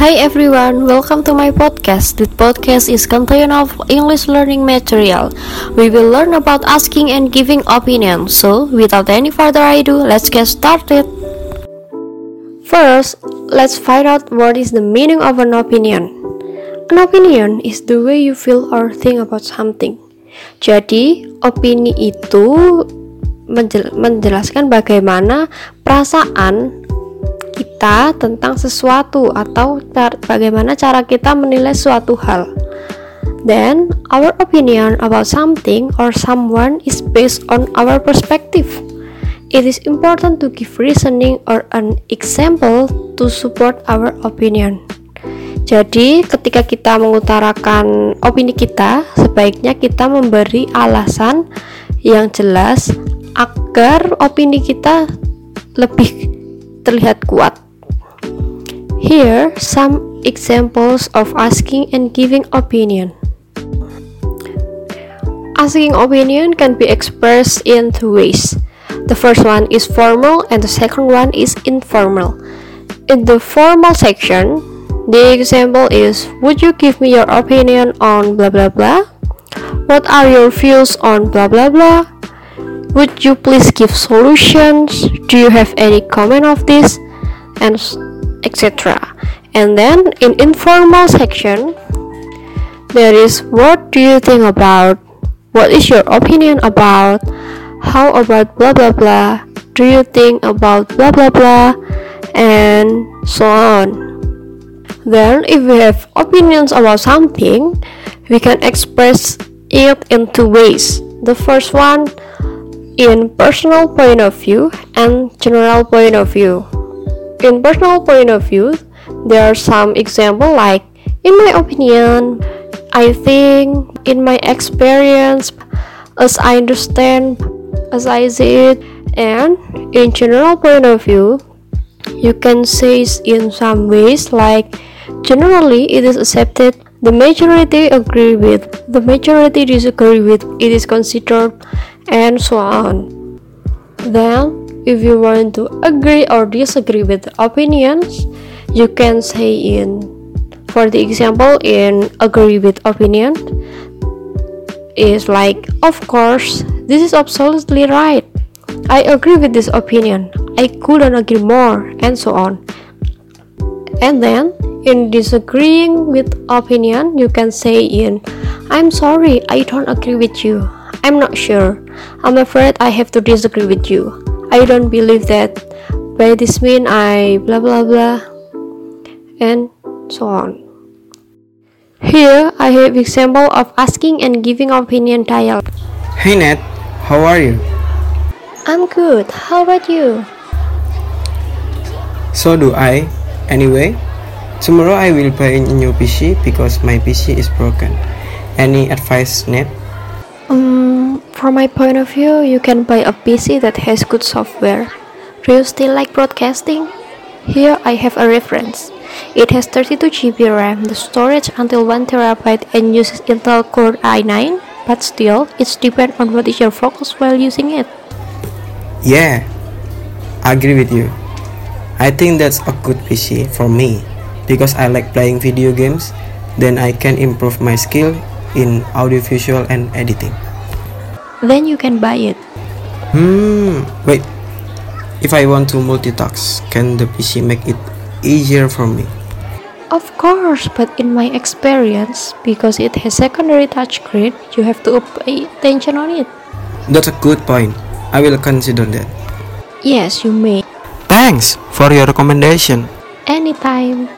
Hi everyone, welcome to my podcast. This podcast is contain of English learning material. We will learn about asking and giving opinion. So, without any further ado, let's get started. First, let's find out what is the meaning of an opinion. An opinion is the way you feel or think about something. Jadi, opini itu menjelaskan bagaimana perasaan kita tentang sesuatu atau car bagaimana cara kita menilai suatu hal. Then, our opinion about something or someone is based on our perspective. It is important to give reasoning or an example to support our opinion. Jadi, ketika kita mengutarakan opini kita, sebaiknya kita memberi alasan yang jelas agar opini kita lebih terlihat kuat. Here some examples of asking and giving opinion. Asking opinion can be expressed in two ways. The first one is formal and the second one is informal. In the formal section, the example is Would you give me your opinion on blah blah blah? What are your views on blah blah blah? Would you please give solutions? Do you have any comment of this? And etc. And then in informal section, there is what do you think about? What is your opinion about? How about blah blah blah? Do you think about blah blah blah? And so on. Then, if we have opinions about something, we can express it in two ways. The first one, in personal point of view and general point of view. In personal point of view, there are some example like in my opinion, I think, in my experience, as I understand, as I see it, and in general point of view, you can say in some ways like generally it is accepted the majority agree with the majority disagree with it is considered and so on. Then, if you want to agree or disagree with opinions, you can say in, for the example, in agree with opinion is like, of course, this is absolutely right. I agree with this opinion. I couldn't agree more, and so on. And then, in disagreeing with opinion, you can say in, I'm sorry, I don't agree with you. I'm not sure. I'm afraid I have to disagree with you. I don't believe that. By this mean I blah blah blah and so on. Here I have example of asking and giving opinion dialogue. Hey Nat, how are you? I'm good. How about you? So do I. Anyway, tomorrow I will buy a new PC because my PC is broken. Any advice, Nat? From my point of view, you can buy a PC that has good software. Do you still like broadcasting? Here I have a reference. It has 32 GB RAM, the storage until 1 TB and uses Intel Core i9, but still, it's depend on what is your focus while using it. Yeah, I agree with you. I think that's a good PC for me because I like playing video games, then I can improve my skill in audiovisual and editing. Then you can buy it. Hmm, wait. If I want to multitask, can the PC make it easier for me? Of course, but in my experience, because it has secondary touch touchscreen, you have to pay attention on it. That's a good point. I will consider that. Yes, you may. Thanks for your recommendation. Anytime.